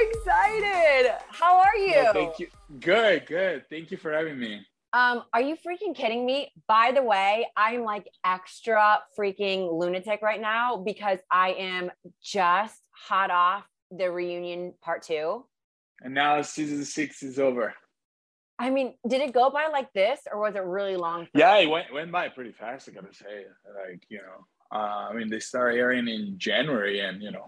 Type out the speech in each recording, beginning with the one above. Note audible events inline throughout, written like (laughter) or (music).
excited. How are you? Well, thank you. Good, good. Thank you for having me. Um, are you freaking kidding me? By the way, I'm like extra freaking lunatic right now because I am just hot off the reunion part two. And now season six is over. I mean, did it go by like this or was it really long? Yeah, it went, went by pretty fast, I gotta say. Like, you know, uh, I mean, they started airing in January and, you know,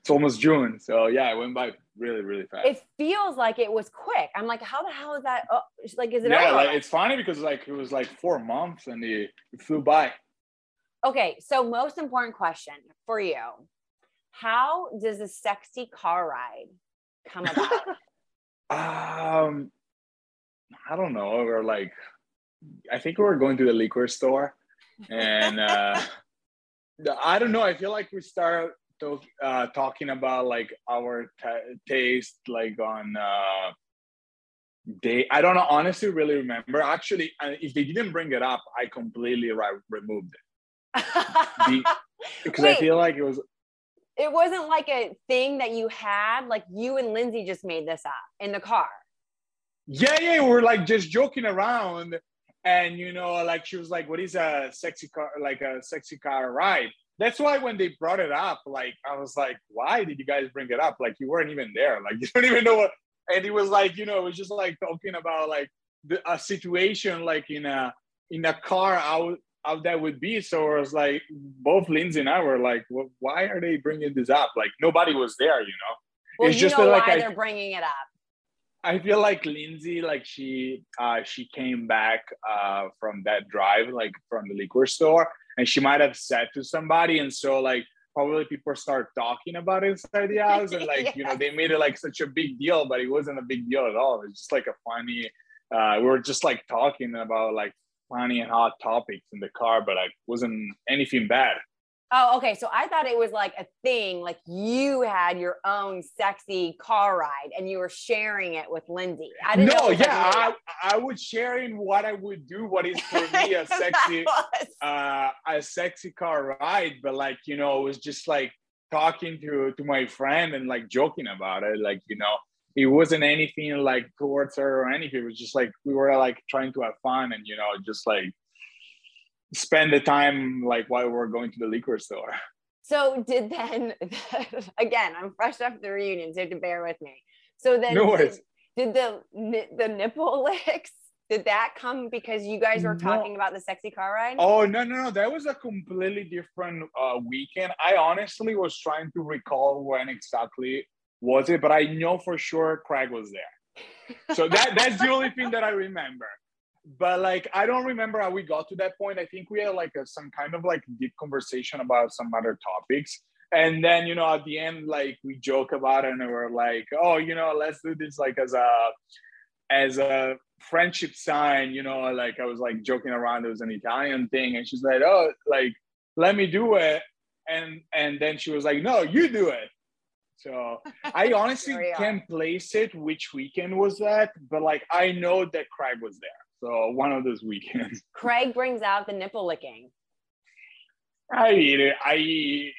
it's almost June. So yeah, it went by really, really fast. It feels like it was quick. I'm like, how the hell is that? Oh, like, is it? Yeah, like, it's funny because like it was like four months and it, it flew by. Okay, so most important question for you: How does a sexy car ride come about? (laughs) um, I don't know. We're like, I think we were going to the liquor store, and uh, (laughs) I don't know. I feel like we start uh, talking about like our t- taste, like on uh, they. I don't know. Honestly, really remember. Actually, uh, if they didn't bring it up, I completely re- removed it (laughs) because I feel like it was. It wasn't like a thing that you had. Like you and Lindsay just made this up in the car. Yeah, yeah, we are like just joking around, and you know, like she was like, "What is a sexy car? Like a sexy car ride?" That's why when they brought it up, like I was like, "Why did you guys bring it up? Like you weren't even there. Like (laughs) you don't even know what." And it was like, you know, it was just like talking about like the, a situation like in a in a car out how that would be. So it was like both Lindsay and I were like, well, "Why are they bringing this up? Like nobody was there, you know." Well, it's you just know like, why I, they're bringing it up I feel like Lindsay, like she uh, she came back uh, from that drive, like from the liquor store, and she might have said to somebody, and so like probably people start talking about inside the house, and like yeah. you know they made it like such a big deal, but it wasn't a big deal at all. It's just like a funny. Uh, we were just like talking about like funny and hot topics in the car, but like wasn't anything bad. Oh, okay. So I thought it was like a thing, like you had your own sexy car ride and you were sharing it with Lindsay. I didn't know. yeah, I, I was sharing what I would do, what is for (laughs) me a sexy, uh, a sexy car ride. But like, you know, it was just like talking to, to my friend and like joking about it. Like, you know, it wasn't anything like towards her or anything. It was just like, we were like trying to have fun and, you know, just like, spend the time like while we're going to the liquor store. So did then (laughs) again? I'm fresh off the reunion, so you have to bear with me. So then, no did, did, the the nipple licks? Did that come because you guys were talking no. about the sexy car ride? Oh no no no! That was a completely different uh, weekend. I honestly was trying to recall when exactly was it, but I know for sure Craig was there. So that that's the only thing that I remember but like I don't remember how we got to that point. I think we had like a, some kind of like deep conversation about some other topics. And then you know at the end like we joke about it and we're like, oh, you know, let's do this like as a as a friendship sign, you know, like I was like joking around, it was an Italian thing, and she's like, oh, like let me do it. And and then she was like, no, you do it. So (laughs) I honestly can't place it which weekend was that, but like I know that Craig was there. So one of those weekends. (laughs) Craig brings out the nipple licking. I eat it. I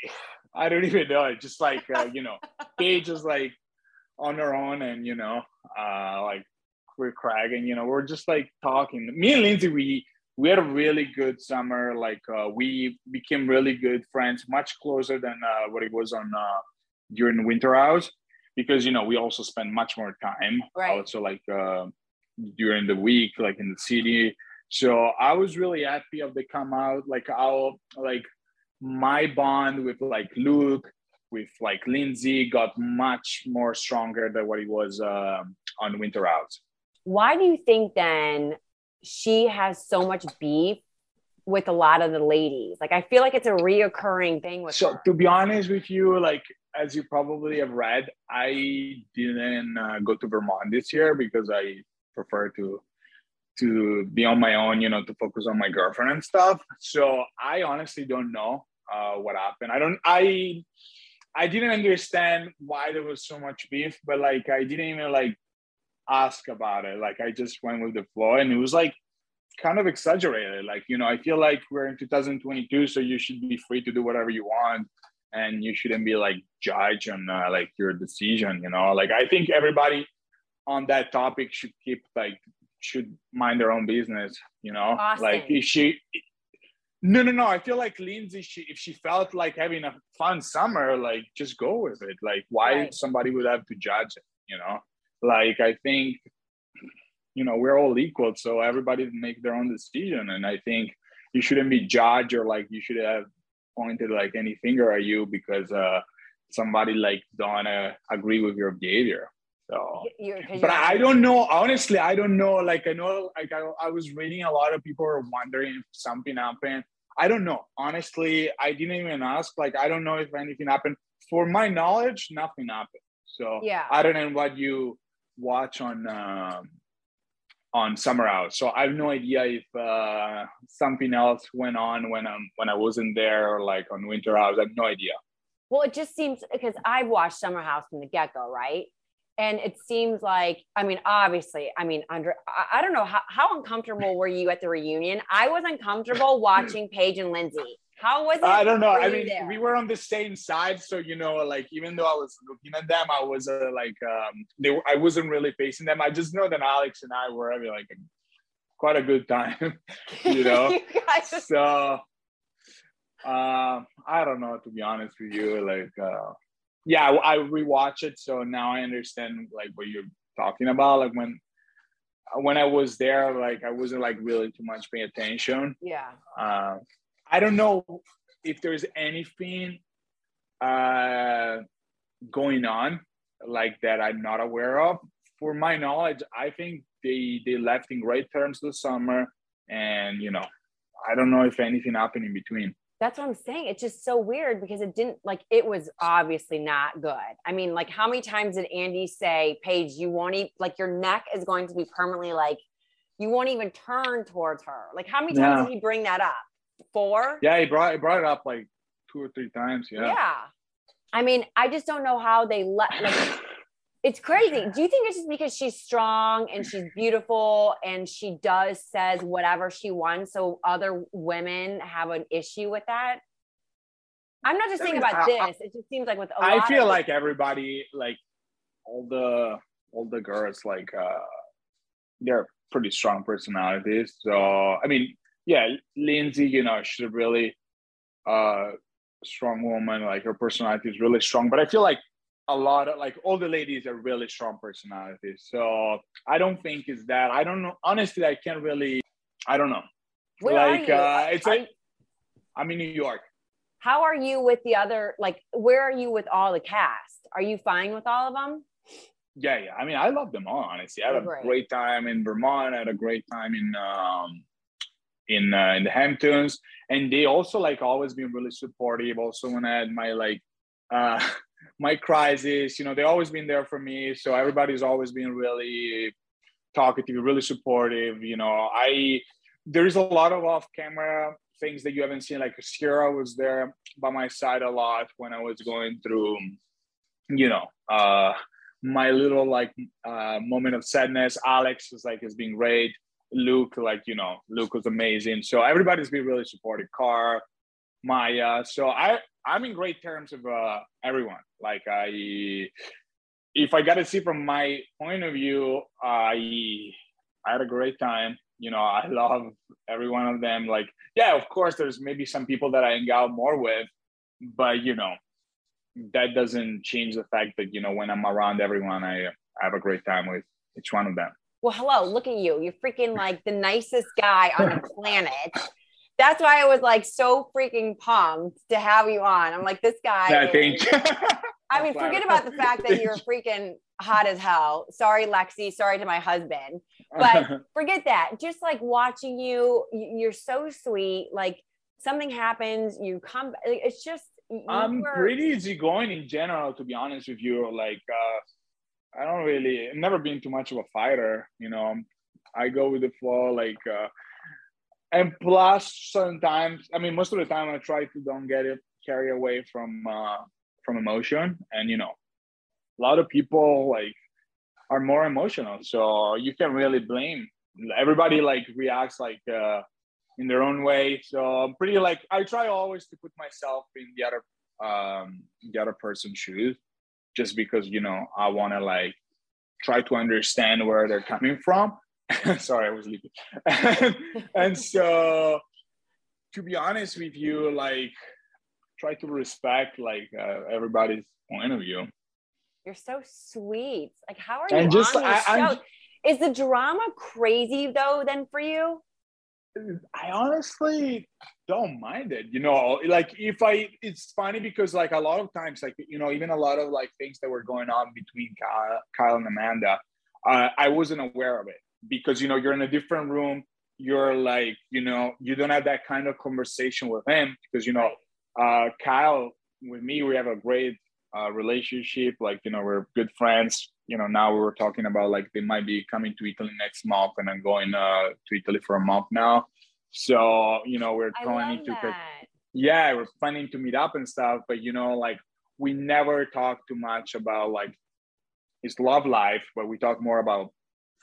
I don't even know. It's just like uh, you know, (laughs) Paige is like on her own, and you know, uh, like we're Craig, and you know, we're just like talking. Me and Lindsay, we we had a really good summer. Like uh, we became really good friends, much closer than uh, what it was on uh, during the Winter House, because you know we also spend much more time. Right. Also, like uh, during the week, like in the city. So I was really happy of the come out. Like I'll like my bond with like Luke, with like Lindsay got much more stronger than what it was uh, on Winter House. Why do you think then she has so much beef with a lot of the ladies? Like I feel like it's a reoccurring thing with So her. to be honest with you, like as you probably have read, I didn't uh, go to Vermont this year because I prefer to to be on my own, you know, to focus on my girlfriend and stuff. So I honestly don't know uh, what happened. I don't. I I didn't understand why there was so much beef, but like I didn't even like ask about it. Like I just went with the flow, and it was like kind of exaggerated. Like you know, I feel like we're in 2022, so you should be free to do whatever you want. and you shouldn't be like judge on uh, like your decision you know like i think everybody on that topic should keep like should mind their own business you know Austin. like if she no no no i feel like lindsay she, if she felt like having a fun summer like just go with it like why Right. somebody would have to judge it you know like i think you know we're all equal so everybody make their own decision and i think you shouldn't be judged or like you should have pointed like any finger at you because uh somebody like don't uh, agree with your behavior so You're- but I don't know. Honestly, I don't know. Like I know, like I, I was reading a lot of people are wondering if something happened. I don't know. Honestly, I didn't even ask. Like I don't know if anything happened. For my knowledge, nothing happened. So Yeah. I don't know what you watch on um, on Summer House. So I have no idea if uh, something else went on when um when I wasn't there or like on Winter House. I have no idea. Well, it just seems because I've watched Summer House from the get go, right? And it seems like, I mean, obviously, I mean, under, I, I don't know how, how uncomfortable were you at the reunion? I was uncomfortable (laughs) watching Paige and Lindsay. How was it? I don't know. I mean, there? we were on the same side, so you know, like even though I was looking at them, I was uh, like, um, they were, I wasn't really facing them. I just know that Alex and I were having like a, quite a good time, (laughs) you know. (laughs) You guys- so, uh, I don't know to be honest with you. Like, uh, yeah, I, rewatch it, so now I understand like what you're talking about. Like when when I was there, like I wasn't like really too much paying attention yeah. uh, I don't know if there's anything uh, going on like that I'm not aware of. For my knowledge, I think they they left in great terms this summer, and you know, I don't know if anything happened in between. That's what I'm saying. It's just so weird because it didn't like it was obviously not good. I mean, like how many times did Andy say, Paige, you won't even like your neck is going to be permanently like you won't even turn towards her. Like how many times Yeah. did he bring that up? Four? Yeah, he brought he brought it up like two or three times. Yeah. Yeah. I mean, I just don't know how they let like it's crazy. Do you think it's just because she's strong and she's beautiful and she does says whatever she wants so other women have an issue with that? I'm not just saying about I- this. It just seems like with a I feel of- like everybody, like all the all the girls, like uh they're pretty strong personalities. So I mean, yeah, Lindsay, you know, she's a really uh strong woman. Like her personality is really strong. But I feel like a lot of like all the ladies are really strong personalities. So I don't think it's that. I don't know. Honestly, I can't really. I don't know. Where are like you? uh, it's like I'm in New York. how are you with the other like where are you with all the cast? Are you fine with all of them? Yeah, yeah. I mean, I love them all. Honestly, I had a Great. great time in Vermont. I had a great time in um, in uh, in the Hamptons, and they also like always been really supportive. Also, when I had my like uh, my crisis, you know, they've always been there for me. So everybody's always been really talkative, really supportive. You know, I there's a lot of off camera things that you haven't seen. Like Ciara was there by my side a lot when I was going through, you know, uh, my little like uh, moment of sadness. Alex was like has been great. Luke, like you know, Luke was amazing. So everybody's been really supportive. Car, Mya. So I I'm in great terms of uh, everyone. Like I, if I got to see from my point of view, I I had a great time. You know, I love every one of them. Like, yeah, of course, there's maybe some people that I hang out more with, but you know, that doesn't change the fact that you know when I'm around everyone, I, I have a great time with each one of them. Well, hello, look at you. You're freaking like the nicest guy on the planet. (laughs) That's why I was like so freaking pumped to have you on. I'm like, this guy. Yeah, is- thank (laughs) you. I mean, forget about the fact that you're freaking hot as hell. Sorry, Lexi. Sorry to my husband. But (laughs) forget that. Just like watching you, you're so sweet. Like something happens, you come. It's just. I'm were- pretty easygoing in general, to be honest with you. Like, uh, I don't really, I've never been too much of a fighter. You know, I go with the flow. Like, uh, and plus, sometimes, I mean, most of the time, I try to don't get it carry away from uh, from emotion. And you know, a lot of people like are more emotional, so you can really blame. Everybody like reacts like. Uh, in their own way. So I'm pretty like I try always to put myself in the other um, the other person's shoes, just because you know I want to like try to understand where they're coming from. (laughs) Sorry, I was leaving. (laughs) and so, to be honest with you, like try to respect like uh, everybody's point of view. You're so sweet. Like, how are you and just, on this I, show? Is the drama crazy though? Then for you? I honestly don't mind it. You know, like if I, it's funny because like a lot of times, like you know, even a lot of like things that were going on between Kyle, Kyle and Amanda, uh, I wasn't aware of it because you know you're in a different room. You're like, you know, you don't have that kind of conversation with him because you know, uh, Kyle with me, we have a great uh, relationship. Like you know, we're good friends. You know, now we were talking about like they might be coming to Italy next month, and I'm going uh, to Italy for a month now. So you know, we're planning to. Yeah, we're planning to meet up and stuff, but you know, like we never talk too much about like his love life, but we talk more about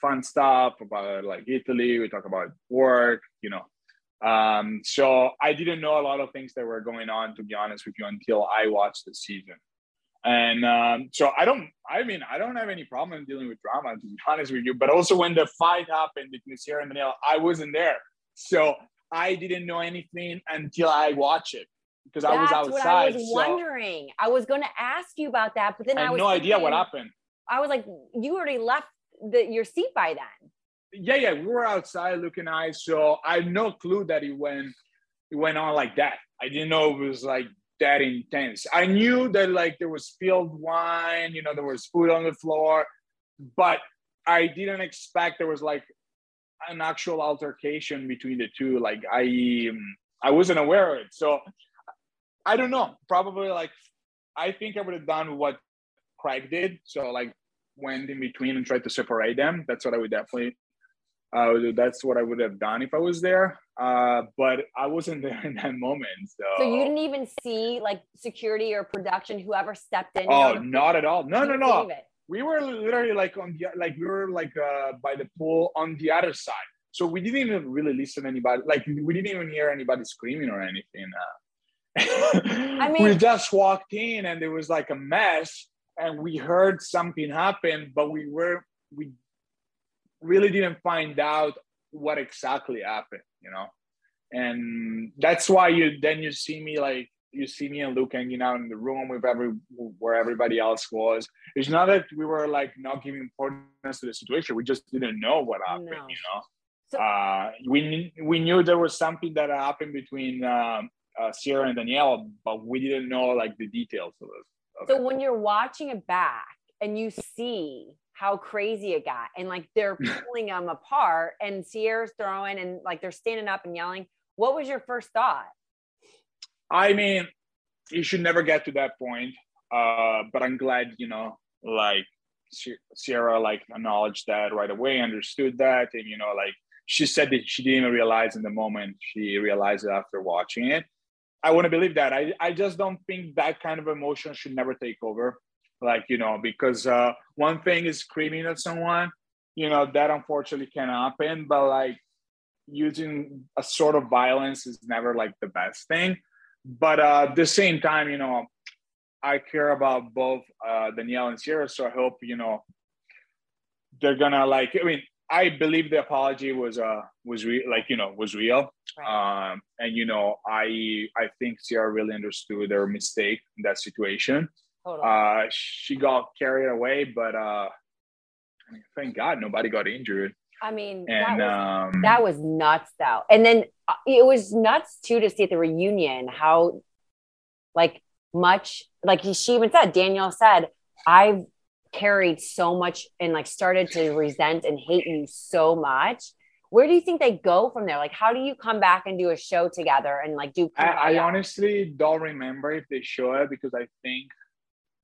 fun stuff about like Italy. We talk about work, you know. Um, so I didn't know a lot of things that were going on, to be honest with you, until I watched the season. And um, so I don't, I mean, I don't have any problem dealing with drama, to be honest with you. But also when the fight happened between Ciara and Danielle, I wasn't there. So I didn't know anything until I watched it because That's I was outside. What I was so wondering. I was going to ask you about that, but then I, I had no thinking, idea what happened. I was like, you already left the, your seat by then. Yeah, yeah, we were outside looking nice, so I had no clue that it went it went on like that. I didn't know it was like that intense. I knew that like there was spilled wine, you know, there was food on the floor, but I didn't expect there was like an actual altercation between the two. Like I, um, I wasn't aware of it. So I don't know. Probably like I think I would have done what Craig did. So like went in between and tried to separate them. That's what I would definitely uh, that's what I would have done if I was there. Uh, but I wasn't (laughs) there in that moment. So. so you didn't even see like security or production, whoever stepped in. Oh, not at all. No, no, no. We were literally like on the like we were like uh, by the pool on the other side. So we didn't even really listen to anybody. Like we didn't even hear anybody screaming or anything. Uh, I (laughs) mean, we just walked in and there was like a mess, and we heard something happen, but we were we really didn't find out what exactly happened, you know. And that's why you then you see me like you see me and Luke hanging out in the room with every where everybody else was. It's not that we were like not giving importance to the situation. We just didn't know what happened, no. you know. So, uh, we we knew there was something that happened between um, uh, Ciara and Danielle, but we didn't know like the details of it. So when you're watching it back and you see how crazy it got. And like they're (laughs) pulling them apart and Ciara's throwing and like they're standing up and yelling. What was your first thought? I mean, you should never get to that point. Uh, but I'm glad, you know, like Ciara like acknowledged that right away, understood that, and you know, like she said that she didn't even realize in the moment. She realized it after watching it. I want to believe that. I, I just don't think that kind of emotion should never take over like you know because uh, one thing is screaming at someone you know that unfortunately can happen but like using a sort of violence is never like the best thing but uh, at the same time you know i care about both uh, danielle and Ciara, so i hope you know they're gonna like i mean i believe the apology was uh was real like you know was real right. um and you know i i think ciara really understood their mistake in that situation Uh, she got carried away, but uh, thank God nobody got injured. I mean, and, that, was, um, that was nuts, though. And then uh, it was nuts too to see at the reunion how, like, much like she even said, Danielle said, I've carried so much and like started to resent and hate you so much. Where do you think they go from there? Like, how do you come back and do a show together and like do? I, I honestly don't remember if they show it because I think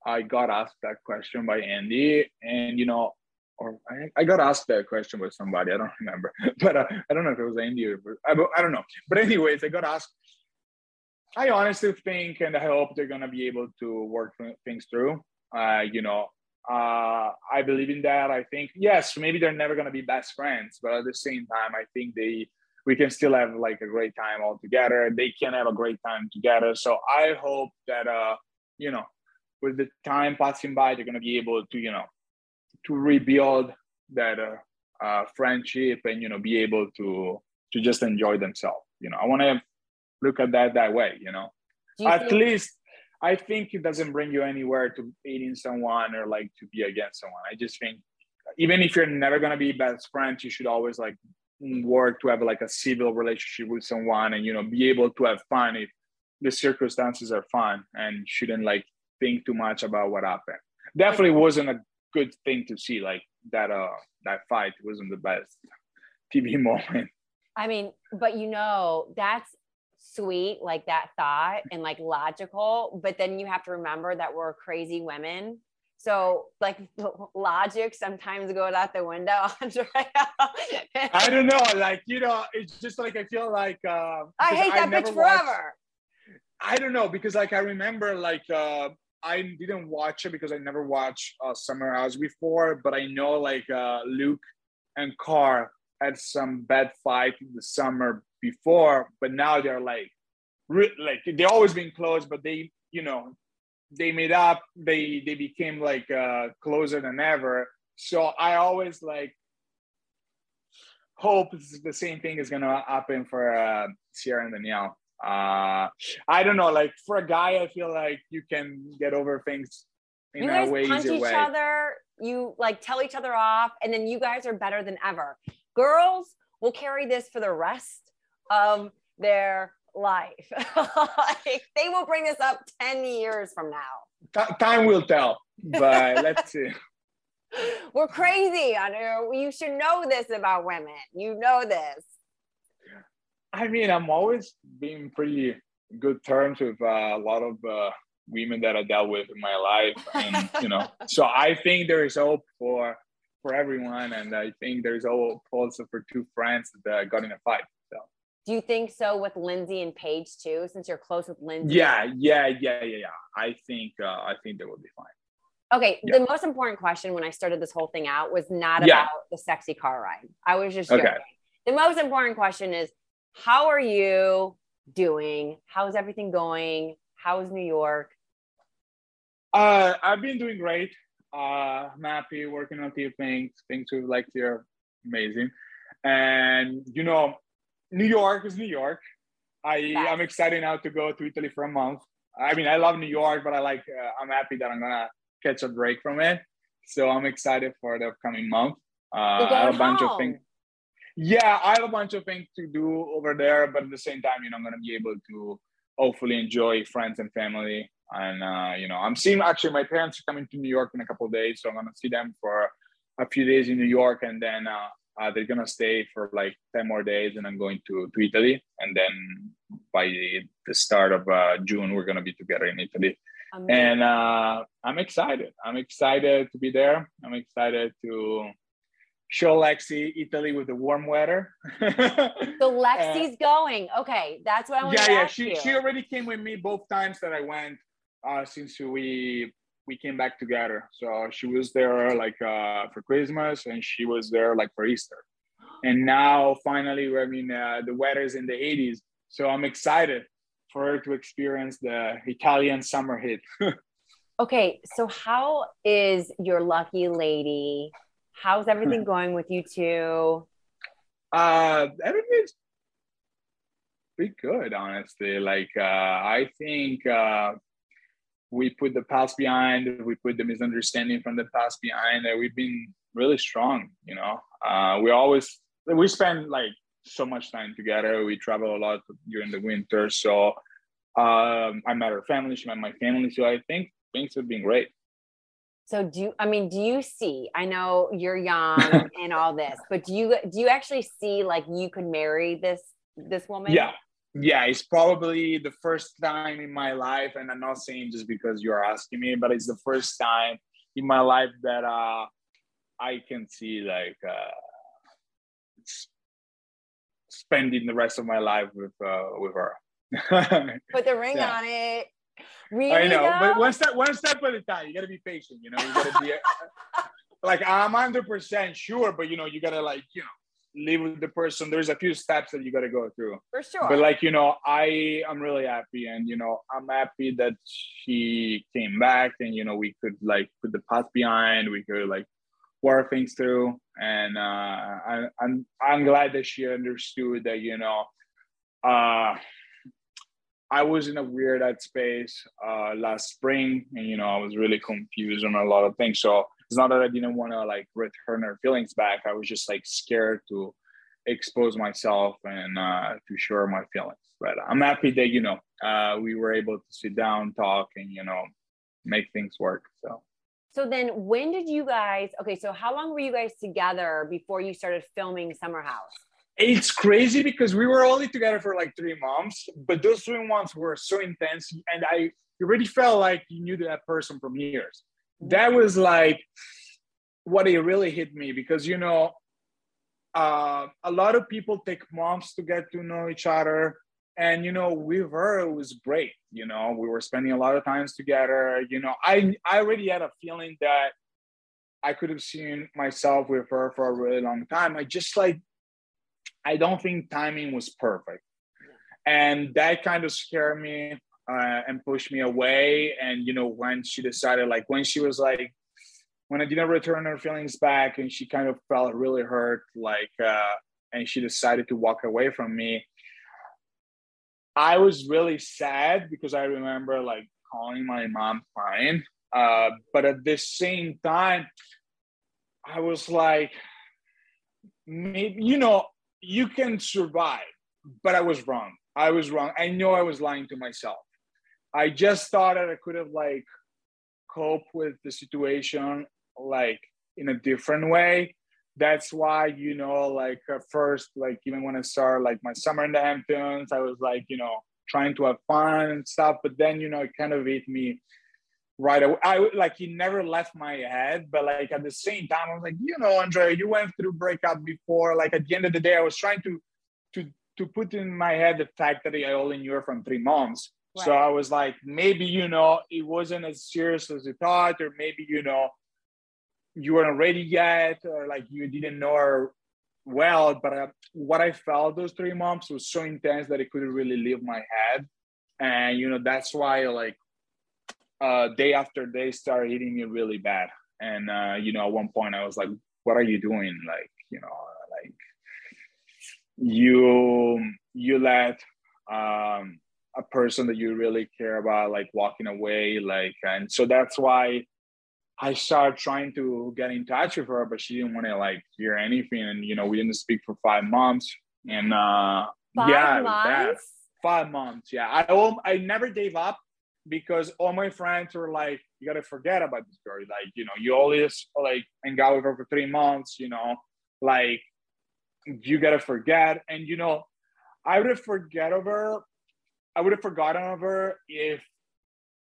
I got asked that question by Andy, and you know, or I, I got asked that question by somebody. I don't remember, (laughs) but uh, I don't know if it was Andy or I, I don't know. But anyways, I got asked. I honestly think, and I hope they're gonna be able to work things through. Uh, you know, uh, I believe in that. I think yes, maybe they're never gonna be best friends, but at the same time, I think they we can still have like a great time all together. They can have a great time together. So I hope that uh, you know, with the time passing by, they're gonna be able to, you know, to rebuild that uh, uh, friendship and you know be able to to just enjoy themselves. You know, I want to look at that that way. You know, you at least I think it doesn't bring you anywhere to hating someone or like to be against someone. I just think even if you're never gonna be best friends, you should always like work to have like a civil relationship with someone and you know be able to have fun if the circumstances are fun and shouldn't like think too much about what happened. Definitely wasn't a good thing to see like that uh that fight wasn't the best TV (laughs) moment. I mean, but you know, that's sweet, like that thought and like logical. But then you have to remember that we're crazy women. So like (laughs) logic sometimes goes out the window. (laughs) I don't know. Like, you know, it's just like I feel like uh, I hate that bitch forever. Watched, I don't know because like I remember like uh I didn't watch it because I never watched uh, Summer House before, but I know like uh, Luke and Carl had some bad fight in the summer before, but now they're like, re- like they always been close, but they, you know, they made up. They they became like uh, closer than ever. So I always like hope the same thing is gonna happen for uh, Ciara and Danielle uh i don't know like for a guy i feel like you can get over things in you guys punch each way. other you like tell each other off and then you guys are better than ever girls will carry this for the rest of their life. (laughs) Like, they will bring this up 10 years from now. T- time will tell but (laughs) let's see. We're crazy you should know this about women. You know this. I mean, I'm always being pretty good terms with uh, a lot of uh, women that I dealt with in my life, and you know, (laughs) so I think there is hope for for everyone, and I think there's also for two friends that got in a fight. So. Do you think so with Lindsay and Paige too, since you're close with Lindsay? Yeah, yeah, yeah, yeah, yeah. I think uh, I think they will be fine. Okay, yeah. the most important question when I started this whole thing out was not yeah. about the sexy car ride. I was just joking. Okay. The most important question is how are you doing? How's everything going? How's New York? Uh, I've been doing great. Uh, I'm happy working on a few things. Things we like here amazing. And you know, New York is New York. I I'm excited now to go to Italy for a month. I mean, I love New York, but I like uh, I'm happy that I'm gonna catch a break from it. So I'm excited for the upcoming month. Uh, I have a bunch home. of things yeah, I have a bunch of things to do over there, but at the same time, you know, I'm gonna be able to hopefully enjoy friends and family. And uh, you know, I'm seeing actually my parents are coming to New York in a couple of days, so I'm gonna see them for a few days in New York, and then uh, uh, they're gonna stay for like ten more days, and I'm going to to Italy, and then by the start of uh, June, we're gonna be together in Italy. Amazing. And uh, I'm excited. I'm excited to be there. I'm excited to show Lexi Italy with the warm weather. so (laughs) Lexi's uh, going. Okay, that's what I want yeah, to yeah. She you. she already came with me both times that I went uh, since we we came back together. So she was there like uh, for Christmas, and she was there like for Easter. And now finally, I mean, uh, the weather is in the 80s, so I'm excited for her to experience the Italian summer heat. (laughs) okay, so how is your lucky lady? How's everything (laughs) going with you two? Uh, everything's pretty good, honestly. Like, uh, I think uh, we put the past behind. We put the misunderstanding from the past behind. And we've been really strong. You know, uh, we always we spend like so much time together. We travel a lot during the winter. So um, I met her family. She met my family. So I think things have been great. So do you, I mean, do you see, I know you're young (laughs) and all this, but do you, do you actually see like you could marry this, this woman? Yeah. Yeah. It's probably the first time in my life. And I'm not saying just because you're asking me, but it's the first time in my life that, uh, I can see like, uh, spending the rest of my life with, uh, with her. (laughs) Put the ring yeah. on it. Really? I know, though? but one step one step at a time. You gotta be patient. You know, you gotta be (laughs) like I'm hundred percent sure, but you know, you gotta like you know, live with the person there's a few steps that you got to go through. For sure. But like you know i i'm really happy and you know i'm happy that she came back and you know we could like put the past behind we could like work things through. And uh I, i'm i'm glad that she understood that you know uh I was in a weird space uh, last spring, and you know I was really confused on a lot of things. So it's not that I didn't want to like return her feelings back. I was just like scared to expose myself and uh, to share my feelings. But I'm happy that you know uh, we were able to sit down, talk, and you know make things work. So. So then, when did you guys? Okay, so how long were you guys together before you started filming Summer House? It's crazy because we were only together for like three months, but those three months were so intense, and I already felt like you knew that person from years that was like what it really hit me because you know uh, a lot of people take months to get to know each other. And you know with her it was great you know we were spending a lot of times together. You know i i already had a feeling that i could have seen myself with her for a really long time. I just like i don't think timing was perfect. And that kind of scared me uh, and pushed me away. And you know, when she decided, like when she was like, when I didn't return her feelings back, and she kind of felt really hurt, like, uh, and she decided to walk away from me. I was really sad because I remember like calling my mom crying. Uh, but at the same time, I was like, maybe, you know, you can survive, but I was wrong. I was wrong. I know I was lying to myself. I just thought that I could have like cope with the situation like in a different way. That's why, you know, like at first, like even when I started like my summer in the Hamptons, I was like, you know, trying to have fun and stuff. But then, you know, it kind of hit me right away. I like he never left my head, but like at the same time, I was like, you know, Andre, you went through breakup before. Like at the end of the day, I was trying to to to put in my head the fact that I only knew her from three months. Right. So I was like, maybe, you know, it wasn't as serious as you thought, or maybe, you know, you weren't ready yet, or like you didn't know her well. But uh, what I felt those three months was so intense that it couldn't really leave my head. And, you know, that's why, like, uh, day after day started hitting me really bad. And, uh, you know, at one point I was like, what are you doing? Like, you know, like, you you let um a person that you really care about like walking away like and so that's why i started trying to get in touch with her but she didn't want to like hear anything and you know we didn't speak for five months and uh five yeah months? five months yeah i i never gave up because all my friends were like you gotta forget about this girl like you know you always like hang out with her for three months you know like you gotta forget and you know i would have forget of her I would have forgotten of her if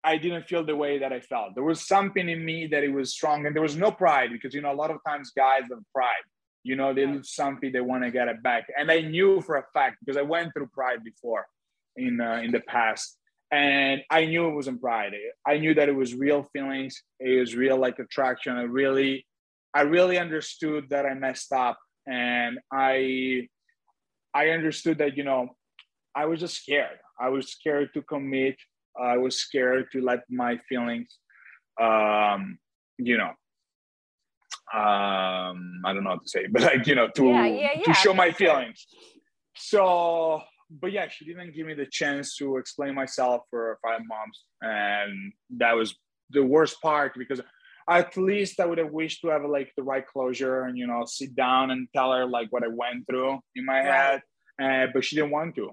I didn't feel the way that I felt. There was something in me that it was strong, and there was no pride because you know a lot of times guys have pride. You know they lose something, they want to get it back, and I knew for a fact because I went through pride before in uh, in the past, and I knew it wasn't pride. I knew that it was real feelings. It was real like attraction. I really, I really understood that I messed up, and I, I understood that you know I was just scared. I was scared to commit. I was scared to let my feelings, um, you know, um, I don't know what to say, (laughs) but like, you know, to, yeah, yeah, yeah. to show my feelings. So, but yeah, she didn't give me the chance to explain myself for five months. And that was the worst part because at least I would have wished to have like the right closure and, you know, sit down and tell her like what I went through in my right. head. Uh, but she didn't want to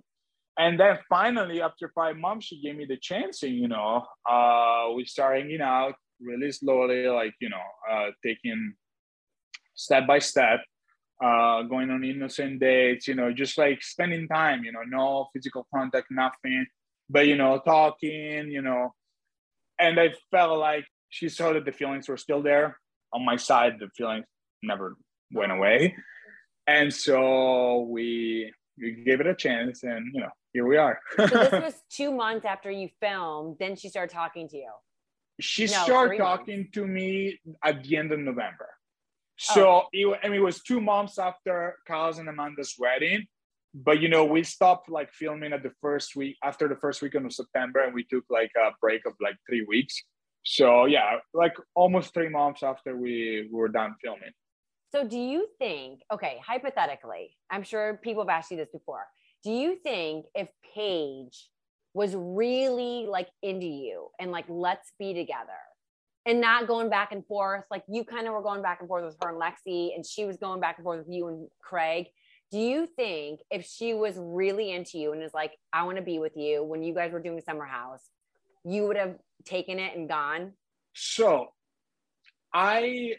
and then finally after five months she gave me the chance and you know uh, we started hanging out really slowly like you know uh, taking step by step uh, going on innocent dates you know just like spending time you know no physical contact nothing but you know talking you know. And i felt like she saw that the feelings were still there on my side the feelings never went away. And so we we gave it a chance and you know here we are. so this (laughs) was two months after you filmed. Then she started talking to you. She no, started talking months. to me at the end of November. Oh. So oh. it, I mean, it was two months after Kyle's and Amanda's wedding, but you know, we stopped like filming at the first week after the first weekend of September, and we took like a break of like three weeks. So yeah, like almost three months after we were done filming. So do you think? Okay, hypothetically, I'm sure people have asked you this before. Do you think if Paige was really like into you and like let's be together and not going back and forth like you kind of were going back and forth with her and Lexi and she was going back and forth with you and Craig do you think if she was really into you and is like I want to be with you when you guys were doing summer house you would have taken it and gone? So I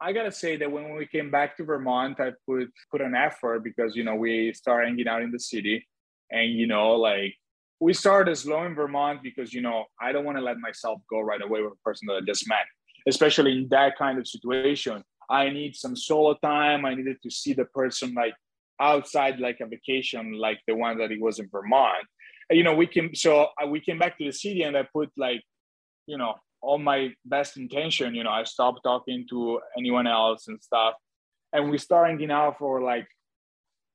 I gotta say that when we came back to Vermont, I put put an effort because you know we started hanging out in the city, and you know like we started slow in Vermont because you know I don't want to let myself go right away with a person that I just met, especially in that kind of situation. I need some solo time. I needed to see the person like outside, like a vacation, like the one that it was in Vermont. You know, we came so uh, we came back to the city, and I put like, you know, all my best intention. You know, I stopped talking to anyone else and stuff, and we started hanging out for like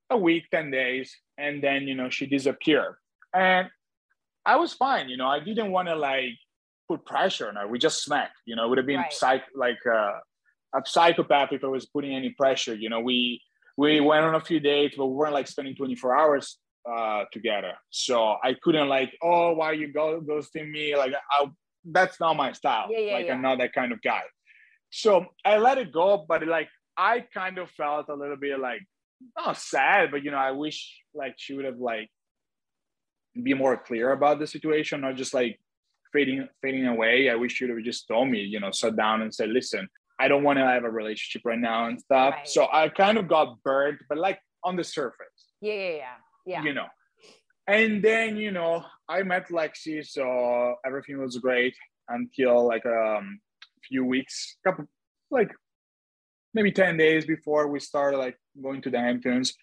a week, ten days, and then you know she disappeared and I was fine, you know, I didn't want to like put pressure on her. We just smacked, you know, it would have been right. psych like uh, a psychopath if I was putting any pressure. You know, we we went on a few dates, but we weren't like spending 24 hours uh, together. So I couldn't like, oh, why you go ghosting me? Like I, that's not my style. Yeah, yeah, like yeah. I'm not that kind of guy. So I let it go, but like I kind of felt a little bit like not sad, but you know, I wish like she would have like be more clear about the situation, not just like fading fading away. I wish you would have just told me, you know, sat down and said, listen, I don't want to have a relationship right now and stuff. Right. So I kind of got burnt, but like on the surface. Yeah, yeah, yeah. Yeah. You know. And then, you know, I met Lexi, so everything was great until like a um, few weeks, couple like maybe 10 days before we started like going to the Hamptons.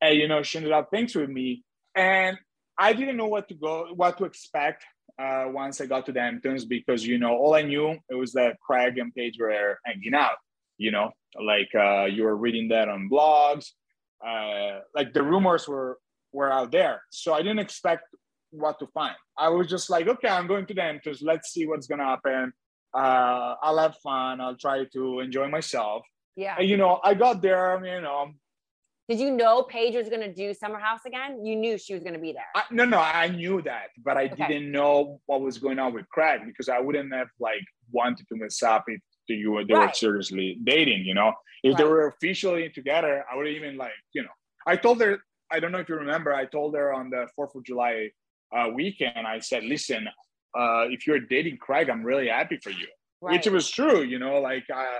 And you know, she ended up thanks with me. And I didn't know what to go, what to expect uh, once I got to the Hamptons because you know all I knew it was that Craig and Paige were hanging out. You know, like uh, you were reading that on blogs, uh, like the rumors were were out there. So I didn't expect what to find. I was just like, okay, I'm going to the entrance. Let's see what's gonna happen. Uh, I'll have fun. I'll try to enjoy myself. Yeah. And, you know, I got there. You know, did you know Paige was going to do Summer House again? You knew she was going to be there. I, no, no, I knew that, but I okay. didn't know what was going on with Craig because I wouldn't have like wanted to mess up if you were they right. were seriously dating. You know, if right. they were officially together, I would even like you know. I told her. I don't know if you remember. I told her on the Fourth of July uh, weekend. I said, "Listen, uh, if you're dating Craig, I'm really happy for you." Right. Which was true. You know, like. Uh,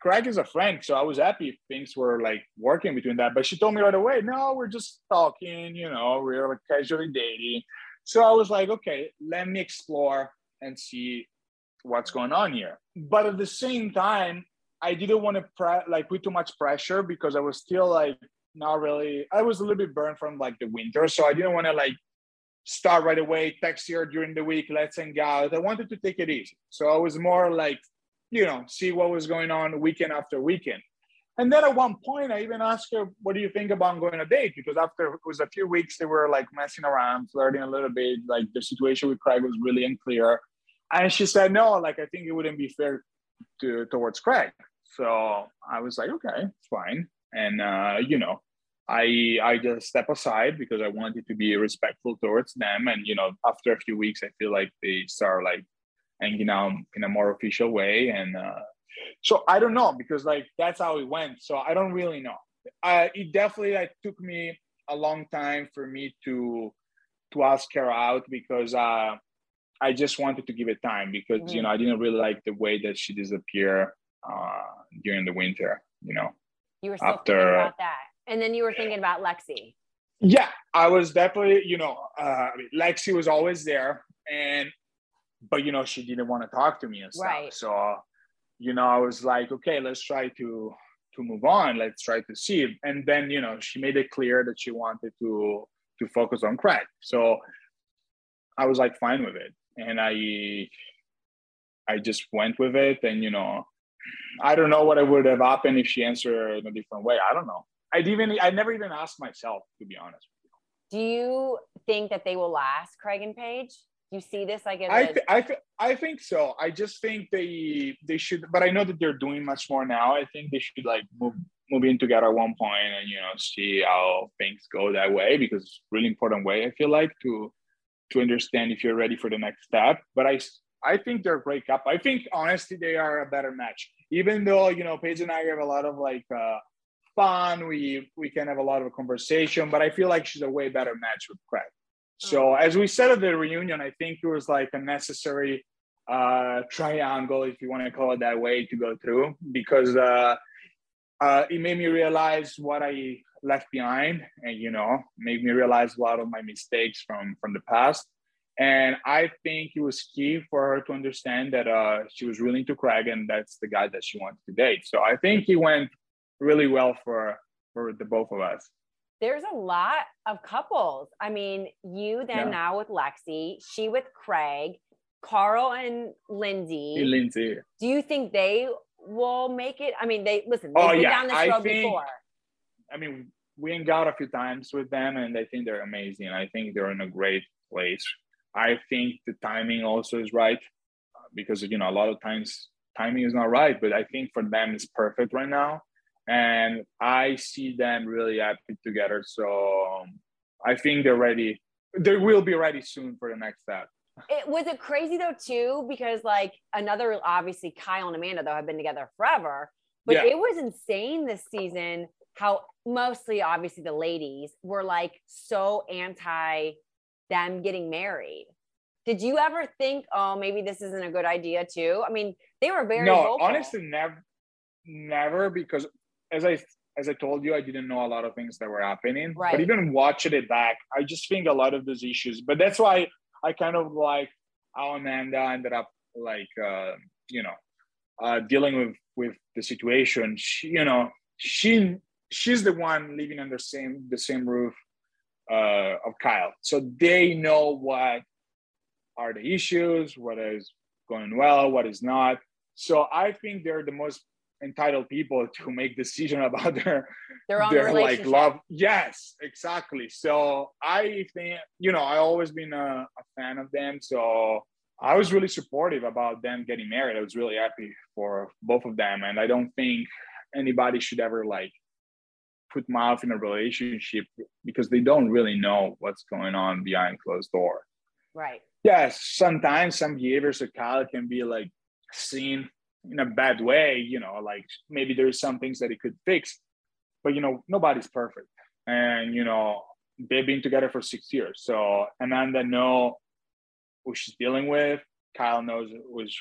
Craig is a friend, so I was happy if things were like working between that. But she told me right away, no, we're just talking, you know, we're like casually dating. So I was like, okay, let me explore and see what's going on here. But at the same time, I didn't want to pre- like put too much pressure because I was still like not really. I was a little bit burned from like the winter, so I didn't want to like start right away, text her during the week, let's hang out. I wanted to take it easy. So I was more like you know, see what was going on weekend after weekend. And then at one point, I even asked her, "What do you think about going on a date?" Because after it was a few weeks, they were like messing around, flirting a little bit. Like the situation with Craig was really unclear, and she said, "No, like I think it wouldn't be fair to towards Craig." So I was like, "Okay, it's fine." And uh, you know, I I just step aside because I wanted to be respectful towards them. And you know, after a few weeks, I feel like they start like hanging out in a more official way. And uh, so I don't know because like that's how it went. So I don't really know. Uh, it definitely like took me a long time for me to to ask her out because uh, I just wanted to give it time because mm-hmm. you know I didn't really like the way that she disappeared uh, during the winter. You know, you were still after, thinking about that, and then you were thinking about Lexi. Yeah, I was definitely. You know, uh, Lexi was always there, and but you know she didn't want to talk to me and stuff right. so you know i was like okay let's try to to move on let's try to see and then you know she made it clear that she wanted to to focus on craig so i was like fine with it and i i just went with it and you know I don't know what would have happened if she answered in a different way. I don't know. I'd even I never even asked myself to be honest. Do you think that they will last, Craig and Paige? You see this like I th- I th- I think so. I just think they they should, but I know that they're doing much more now. I think they should like move move in together at one point and you know see how things go that way because it's really important way I feel like to to understand if you're ready for the next step. But I I think they're a great couple. I think honestly they are a better match. Even though you know Paige and I have a lot of like uh, fun, we we can have a lot of conversation, but I feel like she's a way better match with Craig. So as we said at the reunion, I think it was like a necessary uh, triangle, if you want to call it that way, to go through because uh, uh, it made me realize what I left behind, and you know, made me realize a lot of my mistakes from from the past. And I think it was key for her to understand that uh, she was really into Craig, and that's the guy that she wanted to date. So I think it went really well for for the both of us there's a lot of couples. I mean, you then yeah. now with Lexi, she with Craig, Carl and Lindsay. Hey, Lindsay. Do you think they will make it? I mean, they listen, they've oh, been yeah. down this road I think, before. I mean, we hang out a few times with them and I think they're amazing. I think they're in a great place. I think the timing also is right because you know a lot of times timing is not right, but I think for them it's perfect right now and I see them really happy together. So um, I think they're ready. They will be ready soon for the next step. It was it crazy though too because like another obviously Kyle and Amanda though have been together forever, but yeah. it was insane this season how mostly obviously the ladies were like so anti them getting married. Did you ever think, oh, maybe this isn't a good idea too? I mean, they were very no, vocal. honestly, never, never because as I as I told you, I didn't know a lot of things that were happening. Right. But even watching it back, I just think a lot of those issues. But that's why I kind of like how Amanda ended up like uh, you know uh, dealing with with the situation. She, you know, she she's the one living under same the same roof uh, of Kyle, so they know what are the issues, what is going well, what is not. So I think they're the most entitled people to make decision (laughs) about their their, own their like love. Yes exactly. So i think you know i always been a, a, fan of them. So i was really supportive about them getting married. I was really happy for both of them. And i don't think anybody should ever like put mouth in a relationship because they don't really know what's going on behind closed door. Right. Yes sometimes some behaviors of Kyle can be like seen in a bad way you know like maybe there's some things that it could fix but you know nobody's perfect. And you know they've been together for six years. So amanda know who she's dealing with. Kyle knows who is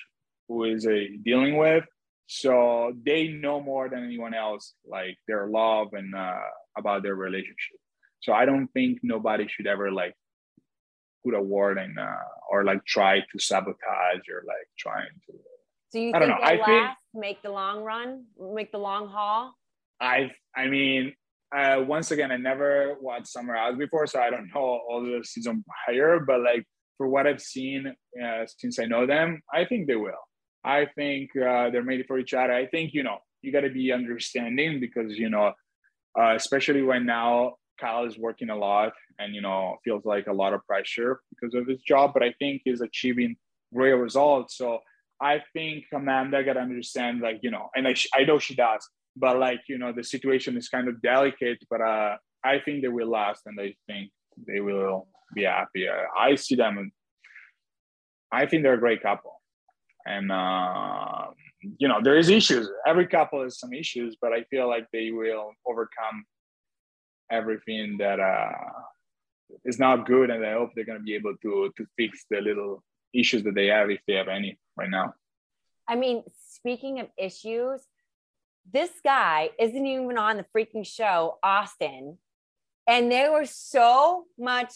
who is a dealing with so they know more than anyone else like their love and uh, about their relationship so i don't think nobody should ever like put a word in uh, or like try to sabotage or like trying to do you I think they last, think, make the long run, make the long haul? I I mean, uh, once again, I never watched Summer House before, so I don't know all the season prior. But like for what I've seen uh, since I know them, I think they will. I think uh, they're made for each other. I think you know you got to be understanding because you know, uh, especially when now Kyle is working a lot and you know feels like a lot of pressure because of his job. But I think he's achieving great results. So I think Amanda got to understand, like, you know, and I, I know she does, but like, you know, the situation is kind of delicate, but uh, I think they will last and I think they will be happy. I see them, I think they're a great couple. And, uh, you know, there is issues. Every couple has some issues, but I feel like they will overcome everything that uh, is not good. And I hope they're going to be able to, to fix the little issues that they have if they have any right now. I mean, speaking of issues, this guy isn't even on the freaking show, Austin. And there was so much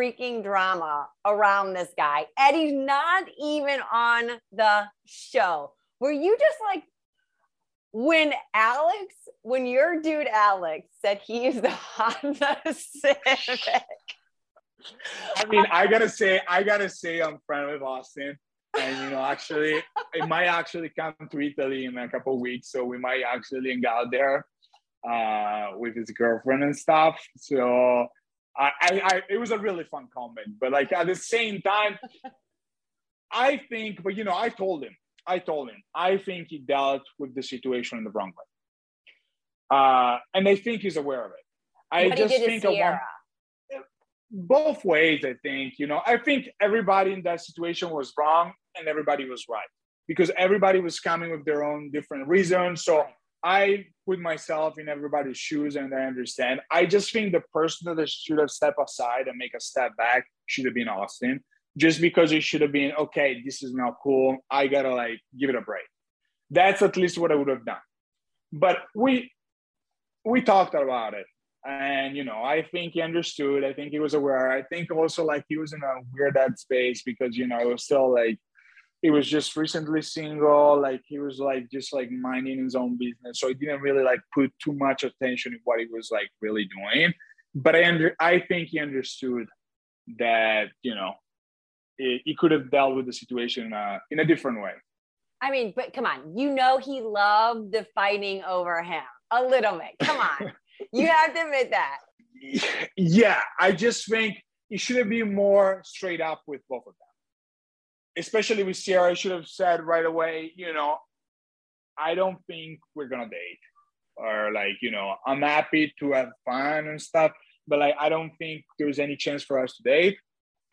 freaking drama around this guy. Eddie's not even on the show. Were you just like, when Alex, when your dude Alex said he is the Honda Civic, I mean, I gotta say, I gotta say, I'm friend with Austin. and you know, actually, it might actually come to Italy in a couple weeks, so we might actually hang out there uh, with his girlfriend and stuff. So I, I, I, it was a really fun comment, but like at the same time, (laughs) I think, but you know, I told him, I told him, I think he dealt with the situation in the wrong way, uh, and I think he's aware of it. I what just think of one, both ways. I think you know. I think everybody in that situation was wrong, and everybody was right because everybody was coming with their own different reasons. So I put myself in everybody's shoes, and I understand. I just think the person that should have stepped aside and make a step back should have been Austin, just because it should have been okay. This is not cool. I gotta like give it a break. That's at least what I would have done. But we we talked about it and you know i think he understood i think he was aware i think also like he was in a weird space because you know it was still like he was just recently single like he was like just like minding his own business so he didn't really like put too much attention in what he was like really doing but i under i think he understood that you know he, he could have dealt with the situation uh, in a different way I mean, but come on, you know he loved the fighting over him a little bit. Come on, (laughs) you have to admit that. yeah, I just think he should have been more straight up with both of them. Especially with Ciara, I should have said right away, you know, I don't think we're gonna date. Or like, you know, I'm happy to have fun and stuff, but like I don't think there's any chance for us to date.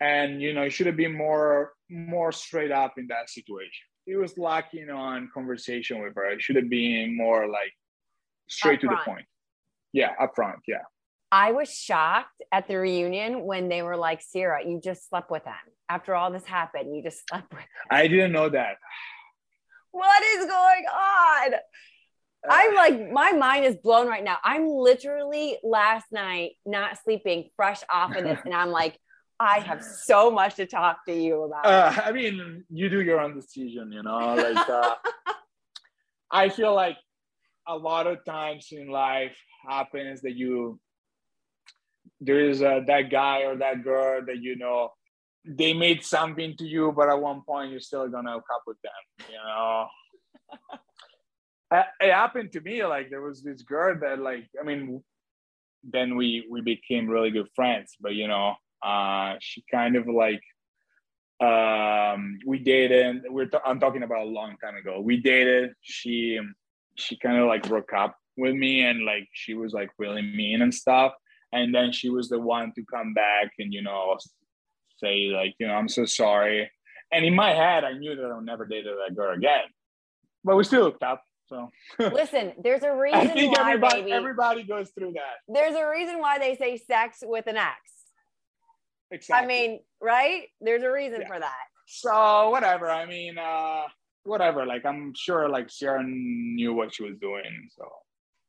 And you know, it should have been more more straight up in that situation. He was lacking on conversation with her. It should have been more like straight to the point. Yeah, upfront. Yeah. I was shocked at the reunion when they were like, Ciara, you just slept with him. After all this happened, you just slept with him. I didn't know that. What is going on? I'm like, my mind is blown right now. I'm literally last night not sleeping, fresh off of this. And I'm like, I have so much to talk to you about. Uh, I mean, you do your own decision, you know. Like, uh, (laughs) I feel like a lot of times in life happens that you there is uh, that guy or that girl that you know they made something to you, but at one point you're still gonna hook up with them, you know. (laughs) It happened to me. Like there was this girl that, like, I mean, then we we became really good friends. But you know, uh, she kind of like um we dated we're t- i'm talking about a long time ago we dated she she kind of like broke up with me and like she was like really mean and stuff and then she was the one to come back and you know say like you know i'm so sorry and in my head i knew that i'll never date that girl again but we still hooked up so (laughs) Listen, there's a reason I think why, everybody baby. everybody goes through that there's a reason why they say sex with an X. exactly I mean, right? There's a reason Yeah. for that. so whatever i mean uh whatever like i'm sure like sharon knew what she was doing so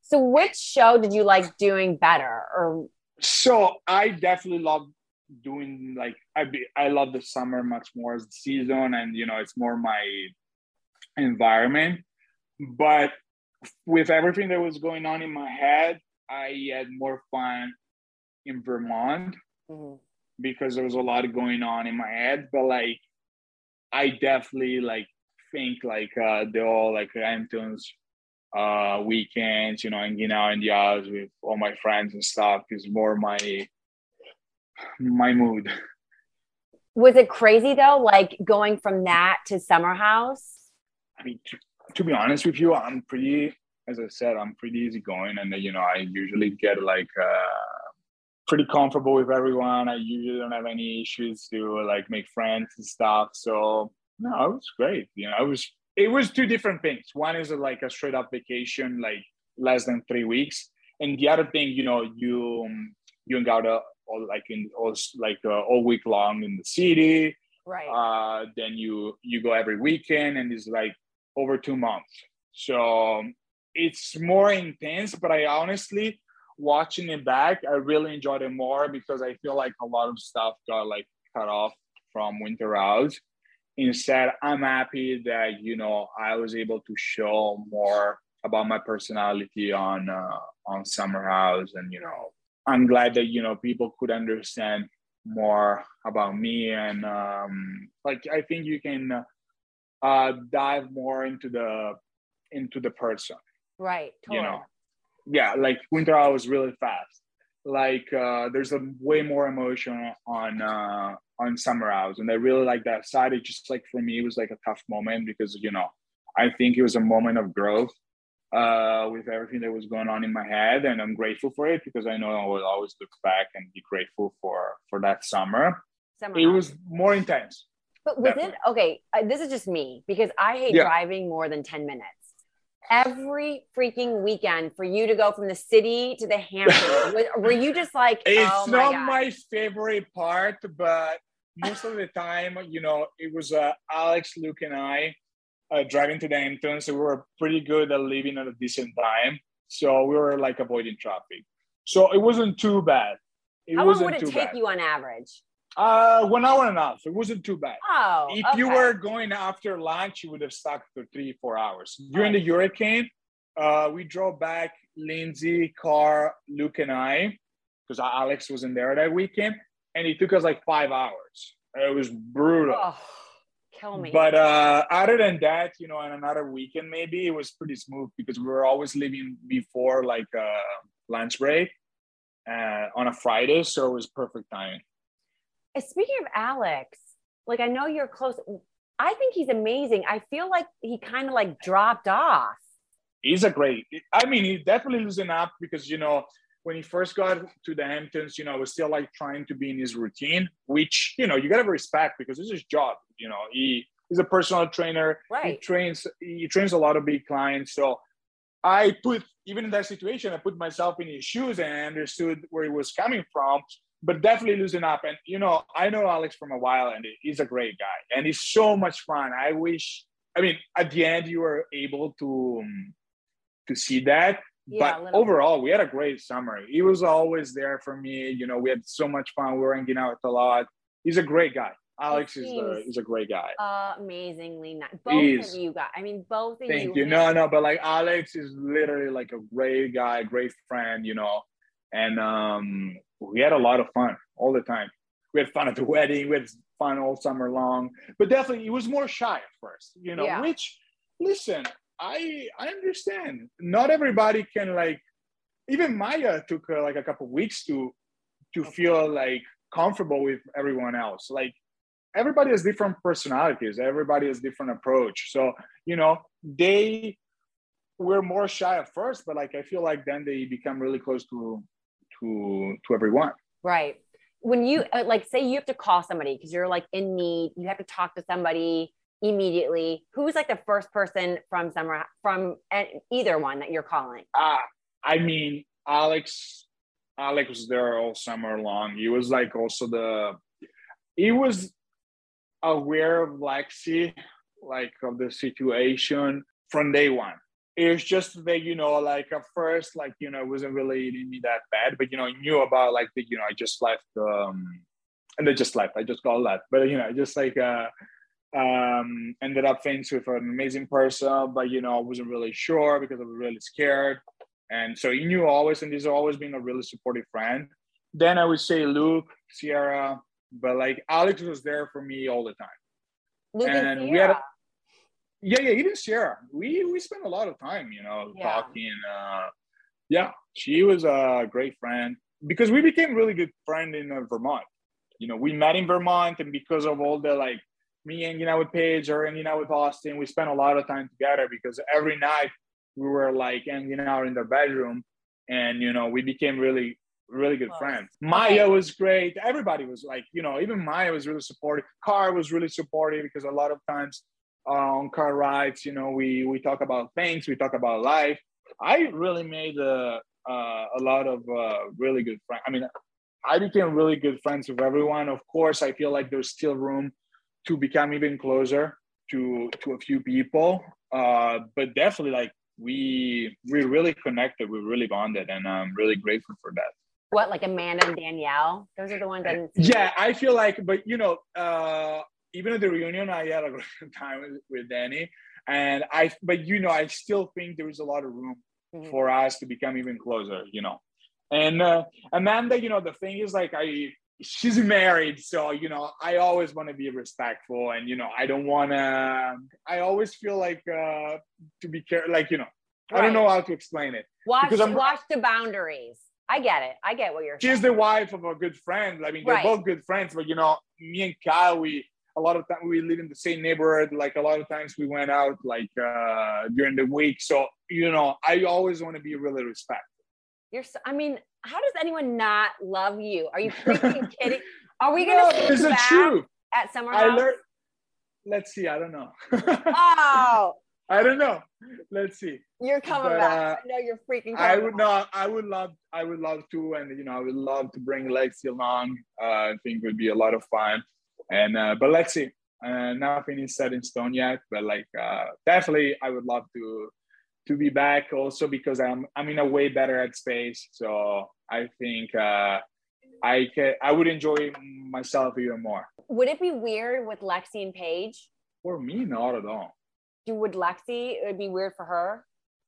So, which show did you like doing better? Or? So i definitely love doing like i be, i love the summer much more as the season and you know it's more my environment. But with everything that was going on in my head i had more fun in vermont because there was a lot going on in my head. But like i definitely like think like uh the all like Hamptons uh weekends you know hanging out in the house with all my friends and stuff is more my my mood was it crazy though? Like going from that to Summer House? i mean to, to be honest with you i'm pretty as i said i'm pretty easygoing and you know i usually get like uh pretty comfortable with everyone i usually don't have any issues to like make friends and stuff so no it was great you know I was it was two different things. One is like a straight up vacation like less than three weeks. And the other thing you know you um, you hang out uh, all like in all like uh, all week long in the city. Right. uh, then you you go every weekend and it's like over two months. So it's more intense but i honestly watching it back i really enjoyed it more because i feel like a lot of stuff got like cut off from winter house instead i'm happy that you know i was able to show more about my personality on uh, on summer house and you know i'm glad that you know people could understand more about me and um like i think you can uh, dive more into the into the person. Right. Totally. You know, yeah, like Winter House was really fast. Like uh, there's a way more emotion on uh, on Summer House, and I really like that side. It just like for me, it was like a tough moment because you know I think it was a moment of growth uh, with everything that was going on in my head, and I'm grateful for it because I know I will always look back and be grateful for for that summer. summer it was more intense. But was Definitely. it okay? Uh, this is just me because I hate yeah. driving more than ten minutes every freaking weekend for you to go from the city to the Hamptons? (laughs) were you just like, it's oh not God. my favorite part, but most of the time, you know, it was uh, Alex, Luke, and I uh, driving to the Hamptons. So we were pretty good at leaving at a decent time. So we were like avoiding traffic. So it wasn't too bad. It How long would it take bad. you on average? Uh, one hour and a half. It wasn't too bad. Oh, if okay. you were going after lunch, you would have stuck for three, four hours. During the hurricane, uh, we drove back Lindsay, Car, Luke, and I, because Alex wasn't there that weekend, and it took us like five hours. It was brutal. Oh, kill me. But uh, other than that, you know, on another weekend, maybe it was pretty smooth because we were always leaving before like uh, lunch break uh, on a Friday, so it was perfect timing. Speaking of Alex, like I know you're close. I think he's amazing. I feel like he kind of like dropped off. He's a great. I mean, he's definitely losing up because you know when he first got to the Hamptons, you know, was still like trying to be in his routine, which you know you gotta respect because it's his job. You know, he he's a personal trainer. Right. He trains. He trains a lot of big clients. So I put even in that situation, I put myself in his shoes and I understood where he was coming from but definitely losing up. And you know, I know Alex from a while, and he's a great guy, and he's so much fun. I wish, I mean, at the end you were able to um, to see that. Yeah, but overall, we had a great summer. He was always there for me. You know, we had so much fun. We were hanging out a lot. He's a great guy. Alex is a, is a great guy. Amazingly nice. Both of you guys. I mean, both of Thank you. Thank you. No, no, but like Alex is literally like a great guy, great friend. You know, and um, we had a lot of fun all the time. We had fun at the wedding. We had fun all summer long. But definitely, he was more shy at first. You know, yeah. which listen, I I understand. Not everybody can like. Even Mya took uh, like a couple weeks to to okay. feel like comfortable with everyone else. Like everybody has different personalities. Everybody has different approach. So you know they were more shy at first, but like I feel like then they become really close to to to everyone. Right. When you uh, like say you have to call somebody because you're like in need you have to talk to somebody immediately who's like the first person from somewhere from either one that you're calling? Uh, i mean alex alex was there all summer long. He was like also the he was aware of lexi like of the situation from day one it was just that you know like at first like you know it wasn't really eating me that bad but you know I knew about like the you know i just left um and I just left i just got left. But you know I just like uh um ended up things with an amazing person but you know i wasn't really sure because i was really scared. And so he knew always and he's always been a really supportive friend. Then i would say luke Ciara but like alex was there for me all the time. Luke and, and we had a, yeah yeah even Ciara we we spent a lot of time you know yeah. talking uh yeah she was a great friend because we became really good friend in uh, Vermont you know we met in Vermont and because of all the like me hanging out with Paige or hanging out with Austin we spent a lot of time together because every night we were like hanging out in their bedroom and you know we became really really good friends. Mya was great. Everybody was like, you know, even Mya was really supportive. Car was really supportive because a lot of times on car rides. You know, we we talk about things, we talk about life. I really made a, uh, a lot of uh, really good friends. I mean, I became really good friends with everyone. Of course, I feel like there's still room to become even closer to to a few people. Uh, but definitely, like we we really connected, we really bonded, and I'm really grateful for that. What like Amanda and Danielle? Those are the ones that. Yeah, I feel like, but you know, uh, even at the reunion, I had a (laughs) great time with, with Danny. And I, but you know, I still think there is a lot of room mm-hmm. for us to become even closer, you know. And uh, Amanda, you know, the thing is like I, she's married, so you know, I always want to be respectful, and you know, I don't want to. I always feel like uh to be careful, like you know, I don't know how to explain it. Watch, watch the boundaries. I get it. I get what you're. She's saying. the wife of a good friend. I mean, they're Right. both good friends, but you know, me and Kyle, we a lot of time we live in the same neighborhood. Like a lot of times we went out like uh during the week. So you know, I always want to be really respectful. You're. So, I mean, how does anyone not love you? Are you (laughs) freaking kidding? Are we gonna see it's you the back truth. at summer I learned. Let's see. I don't know. (laughs) Oh, I don't know. Let's see. you're coming But, back. uh, I know you're freaking. I would not. I would love. I would love to, and you know, I would love to bring Lexi along. Uh, I think it would be a lot of fun. And uh, but let's see. Uh, nothing is set in stone yet, but like uh, definitely, I would love to to be back. Also because I'm I'm in a way better at space. So I think uh, I can. I would enjoy myself even more. Would it be weird with Lexi and Paige? For me, not at all. Do would Lexi? It would be weird for her.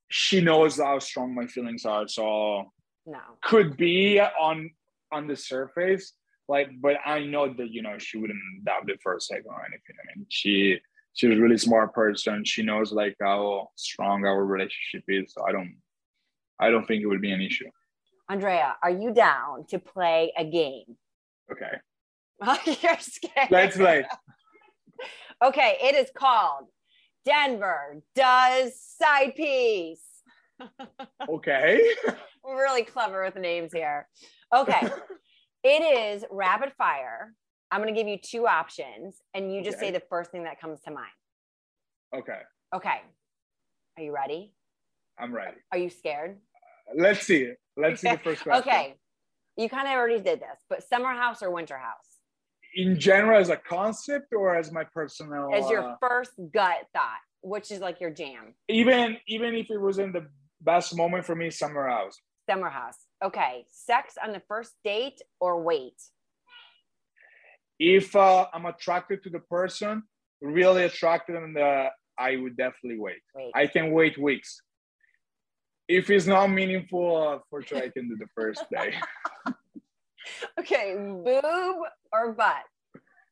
She knows how strong my feelings are, so No. could be on on the surface like but i know that you know she wouldn't doubt it for a second or anything i mean she she's a really smart person she knows like how strong our relationship is so i don't i don't think it would be an issue Andrea, are you down to play a game? okay (laughs) you're scared. let's play Okay, it is called Denver does side piece. okay (laughs) We're really clever with the names here. Okay, (laughs) it is rapid fire. I'm going to give you two options, and you just Okay. say the first thing that comes to mind. okay Okay, are you ready? i'm ready Are you scared? let's see let's see the (laughs) first question Okay, you kind of already did this, but summer house or winter house? in general as a concept or as my personal As your uh, first gut thought, which is like your jam. even even if it wasn't the best moment for me summer house Summer house. Okay, sex on the first date or wait? if uh, I'm attracted to the person, really attracted, and uh, I would definitely wait. Wait. I can wait weeks. If it's not meaningful, uh, for sure I can do the first day. (laughs) Okay, boob or butt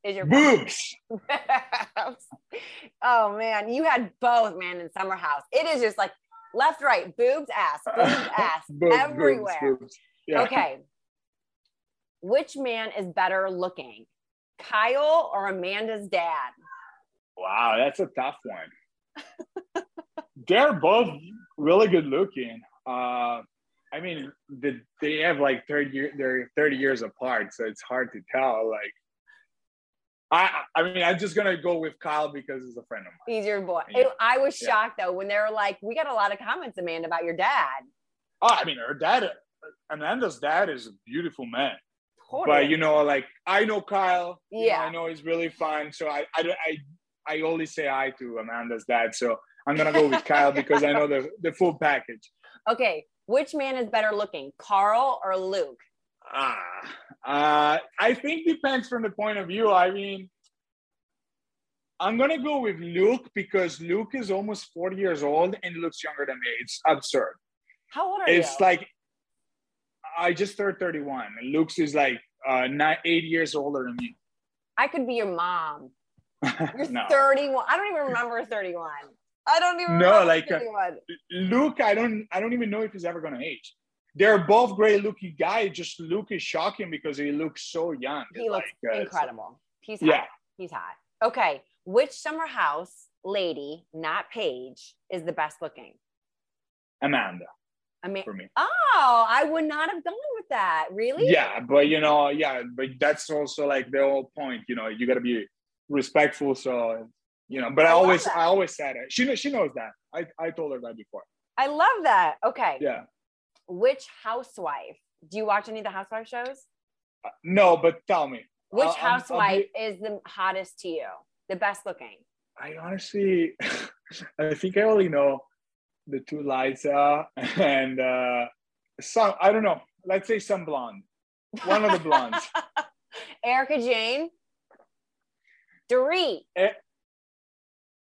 is your Boobs. (laughs) oh man, you had both, man, in summer house. It is just like left, right, boobs, ass, (laughs) boobs, ass, Boobs, boobs, everywhere. boobs. Yeah. Okay. Which man is better looking, Kyle or Amanda's dad? Wow, that's a tough one. They're both really good looking. Uh, I mean, the, they have like 30 year, they're 30 years apart, so it's hard to tell. Like, I, I mean, I'm just gonna go with Kyle because he's a friend of mine. He's your boy. Yeah. I was Yeah. shocked though when they were like, "We got a lot of comments, Amanda, about your dad." Oh, I mean, her dad, Amanda's dad is a beautiful man. Totally. But you know, like I know Kyle. you know, Yeah. I know he's really fun. So I, I, I, I only say hi to Amanda's dad. So I'm gonna go with Kyle because I know the the full package. (laughs) okay, which man is better looking, Carl or Luke? Ah, uh, I think depends from the point of view. I mean, I'm gonna go with Luke because Luke is almost 40 years old and looks younger than me. It's absurd. How old are It's you? It's like I just turned 31. And Luke's is like uh, nine, eight years older than me. I could be your mom. (laughs) You're no. 31. I don't even remember 31. I don't even No, remember like, uh, 31. Luke, I don't I don't even know if he's ever gonna age. They're both great looking guys. Just Luke is shocking because he looks so young. he looks Like, uh, incredible. He's Yeah. hot. He's hot. Okay, which summer house lady, not Paige, is the best looking? Amanda I mean, for me. oh, I would not have gone with that. Really? Yeah, but you know, yeah, but that's also like the whole point. You know, you gotta be respectful. So you know, but I, I always. I always said it. She knows she knows that. I, I told her that before. I love that. Okay. Yeah. Which housewife? Do you watch any of the housewife shows? Uh, no, but tell me. Which I'll- I'll- I'll housewife be- is the hottest to you? The best looking? I honestly, (laughs) I think I only know the two Liza and uh, some. I don't know. Let's say some blonde. One of the blondes. (laughs) Erika Jayne. Dorit.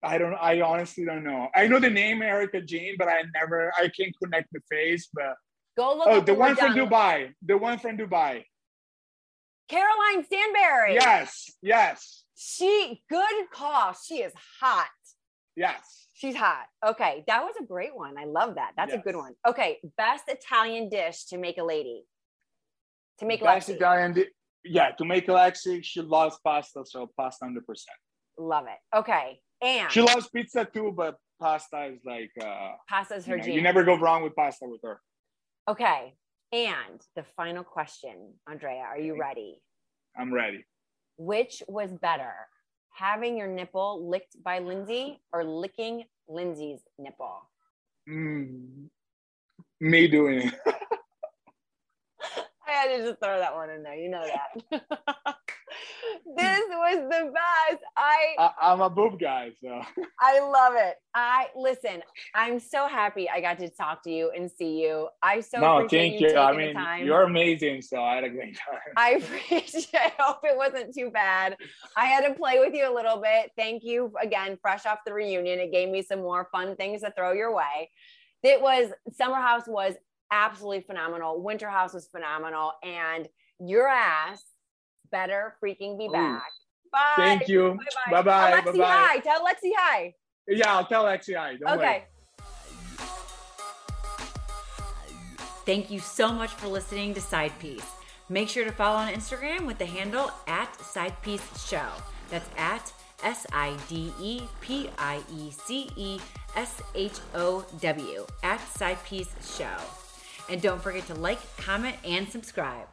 I don't. I honestly don't know. I know the name Erika Jayne, but I never. I can't connect the face. But Go look oh, the one from. Dubai. The one from Dubai. Caroline Stanbury. Yes, yes, She good call. She is hot. yes. She's hot. Okay, that was a great one. I love that. That's a good one. Okay, best Italian dish to make a lady. To make Best Lexi. Italian. di- Yeah, to make Alexi, she loves pasta, so pasta hundred percent. Love it. Okay, and She loves pizza too, but pasta is like uh, pasta's her you, know, you never go wrong with pasta with her. Okay, and the final question, Andrea, are you ready? I'm ready. Which was better, having your nipple licked by Lindsay or licking Lindsay's nipple? Mm, me doing it. (laughs) (laughs) I had to just throw that one in there. You know that. (laughs) this was the best. I I, I'm a boob guy, so (laughs) I love it. I listen. I'm so happy I got to talk to you and see you. I so no, appreciate thank you. you. I mean, you're amazing, so I had a great time. I (laughs) appreciate. I hope it wasn't too bad. I had to play with you a little bit. Thank you again. Fresh off the reunion, it gave me some more fun things to throw your way. It was Summer House was absolutely phenomenal. Winter House was phenomenal, and your ass better freaking be Ooh. back. Bye. Thank you. Bye Bye bye. Alexi, Bye bye. hi. Tell Lexi hi. Yeah, I'll tell Lexi hi. Don't worry. Okay. Thank you so much for listening to Side Piece. Make sure to follow on Instagram with the handle at Side Piece Show. That's at S I D E P I E C E S H O W at Side Piece Show. And don't forget to like, comment, and subscribe.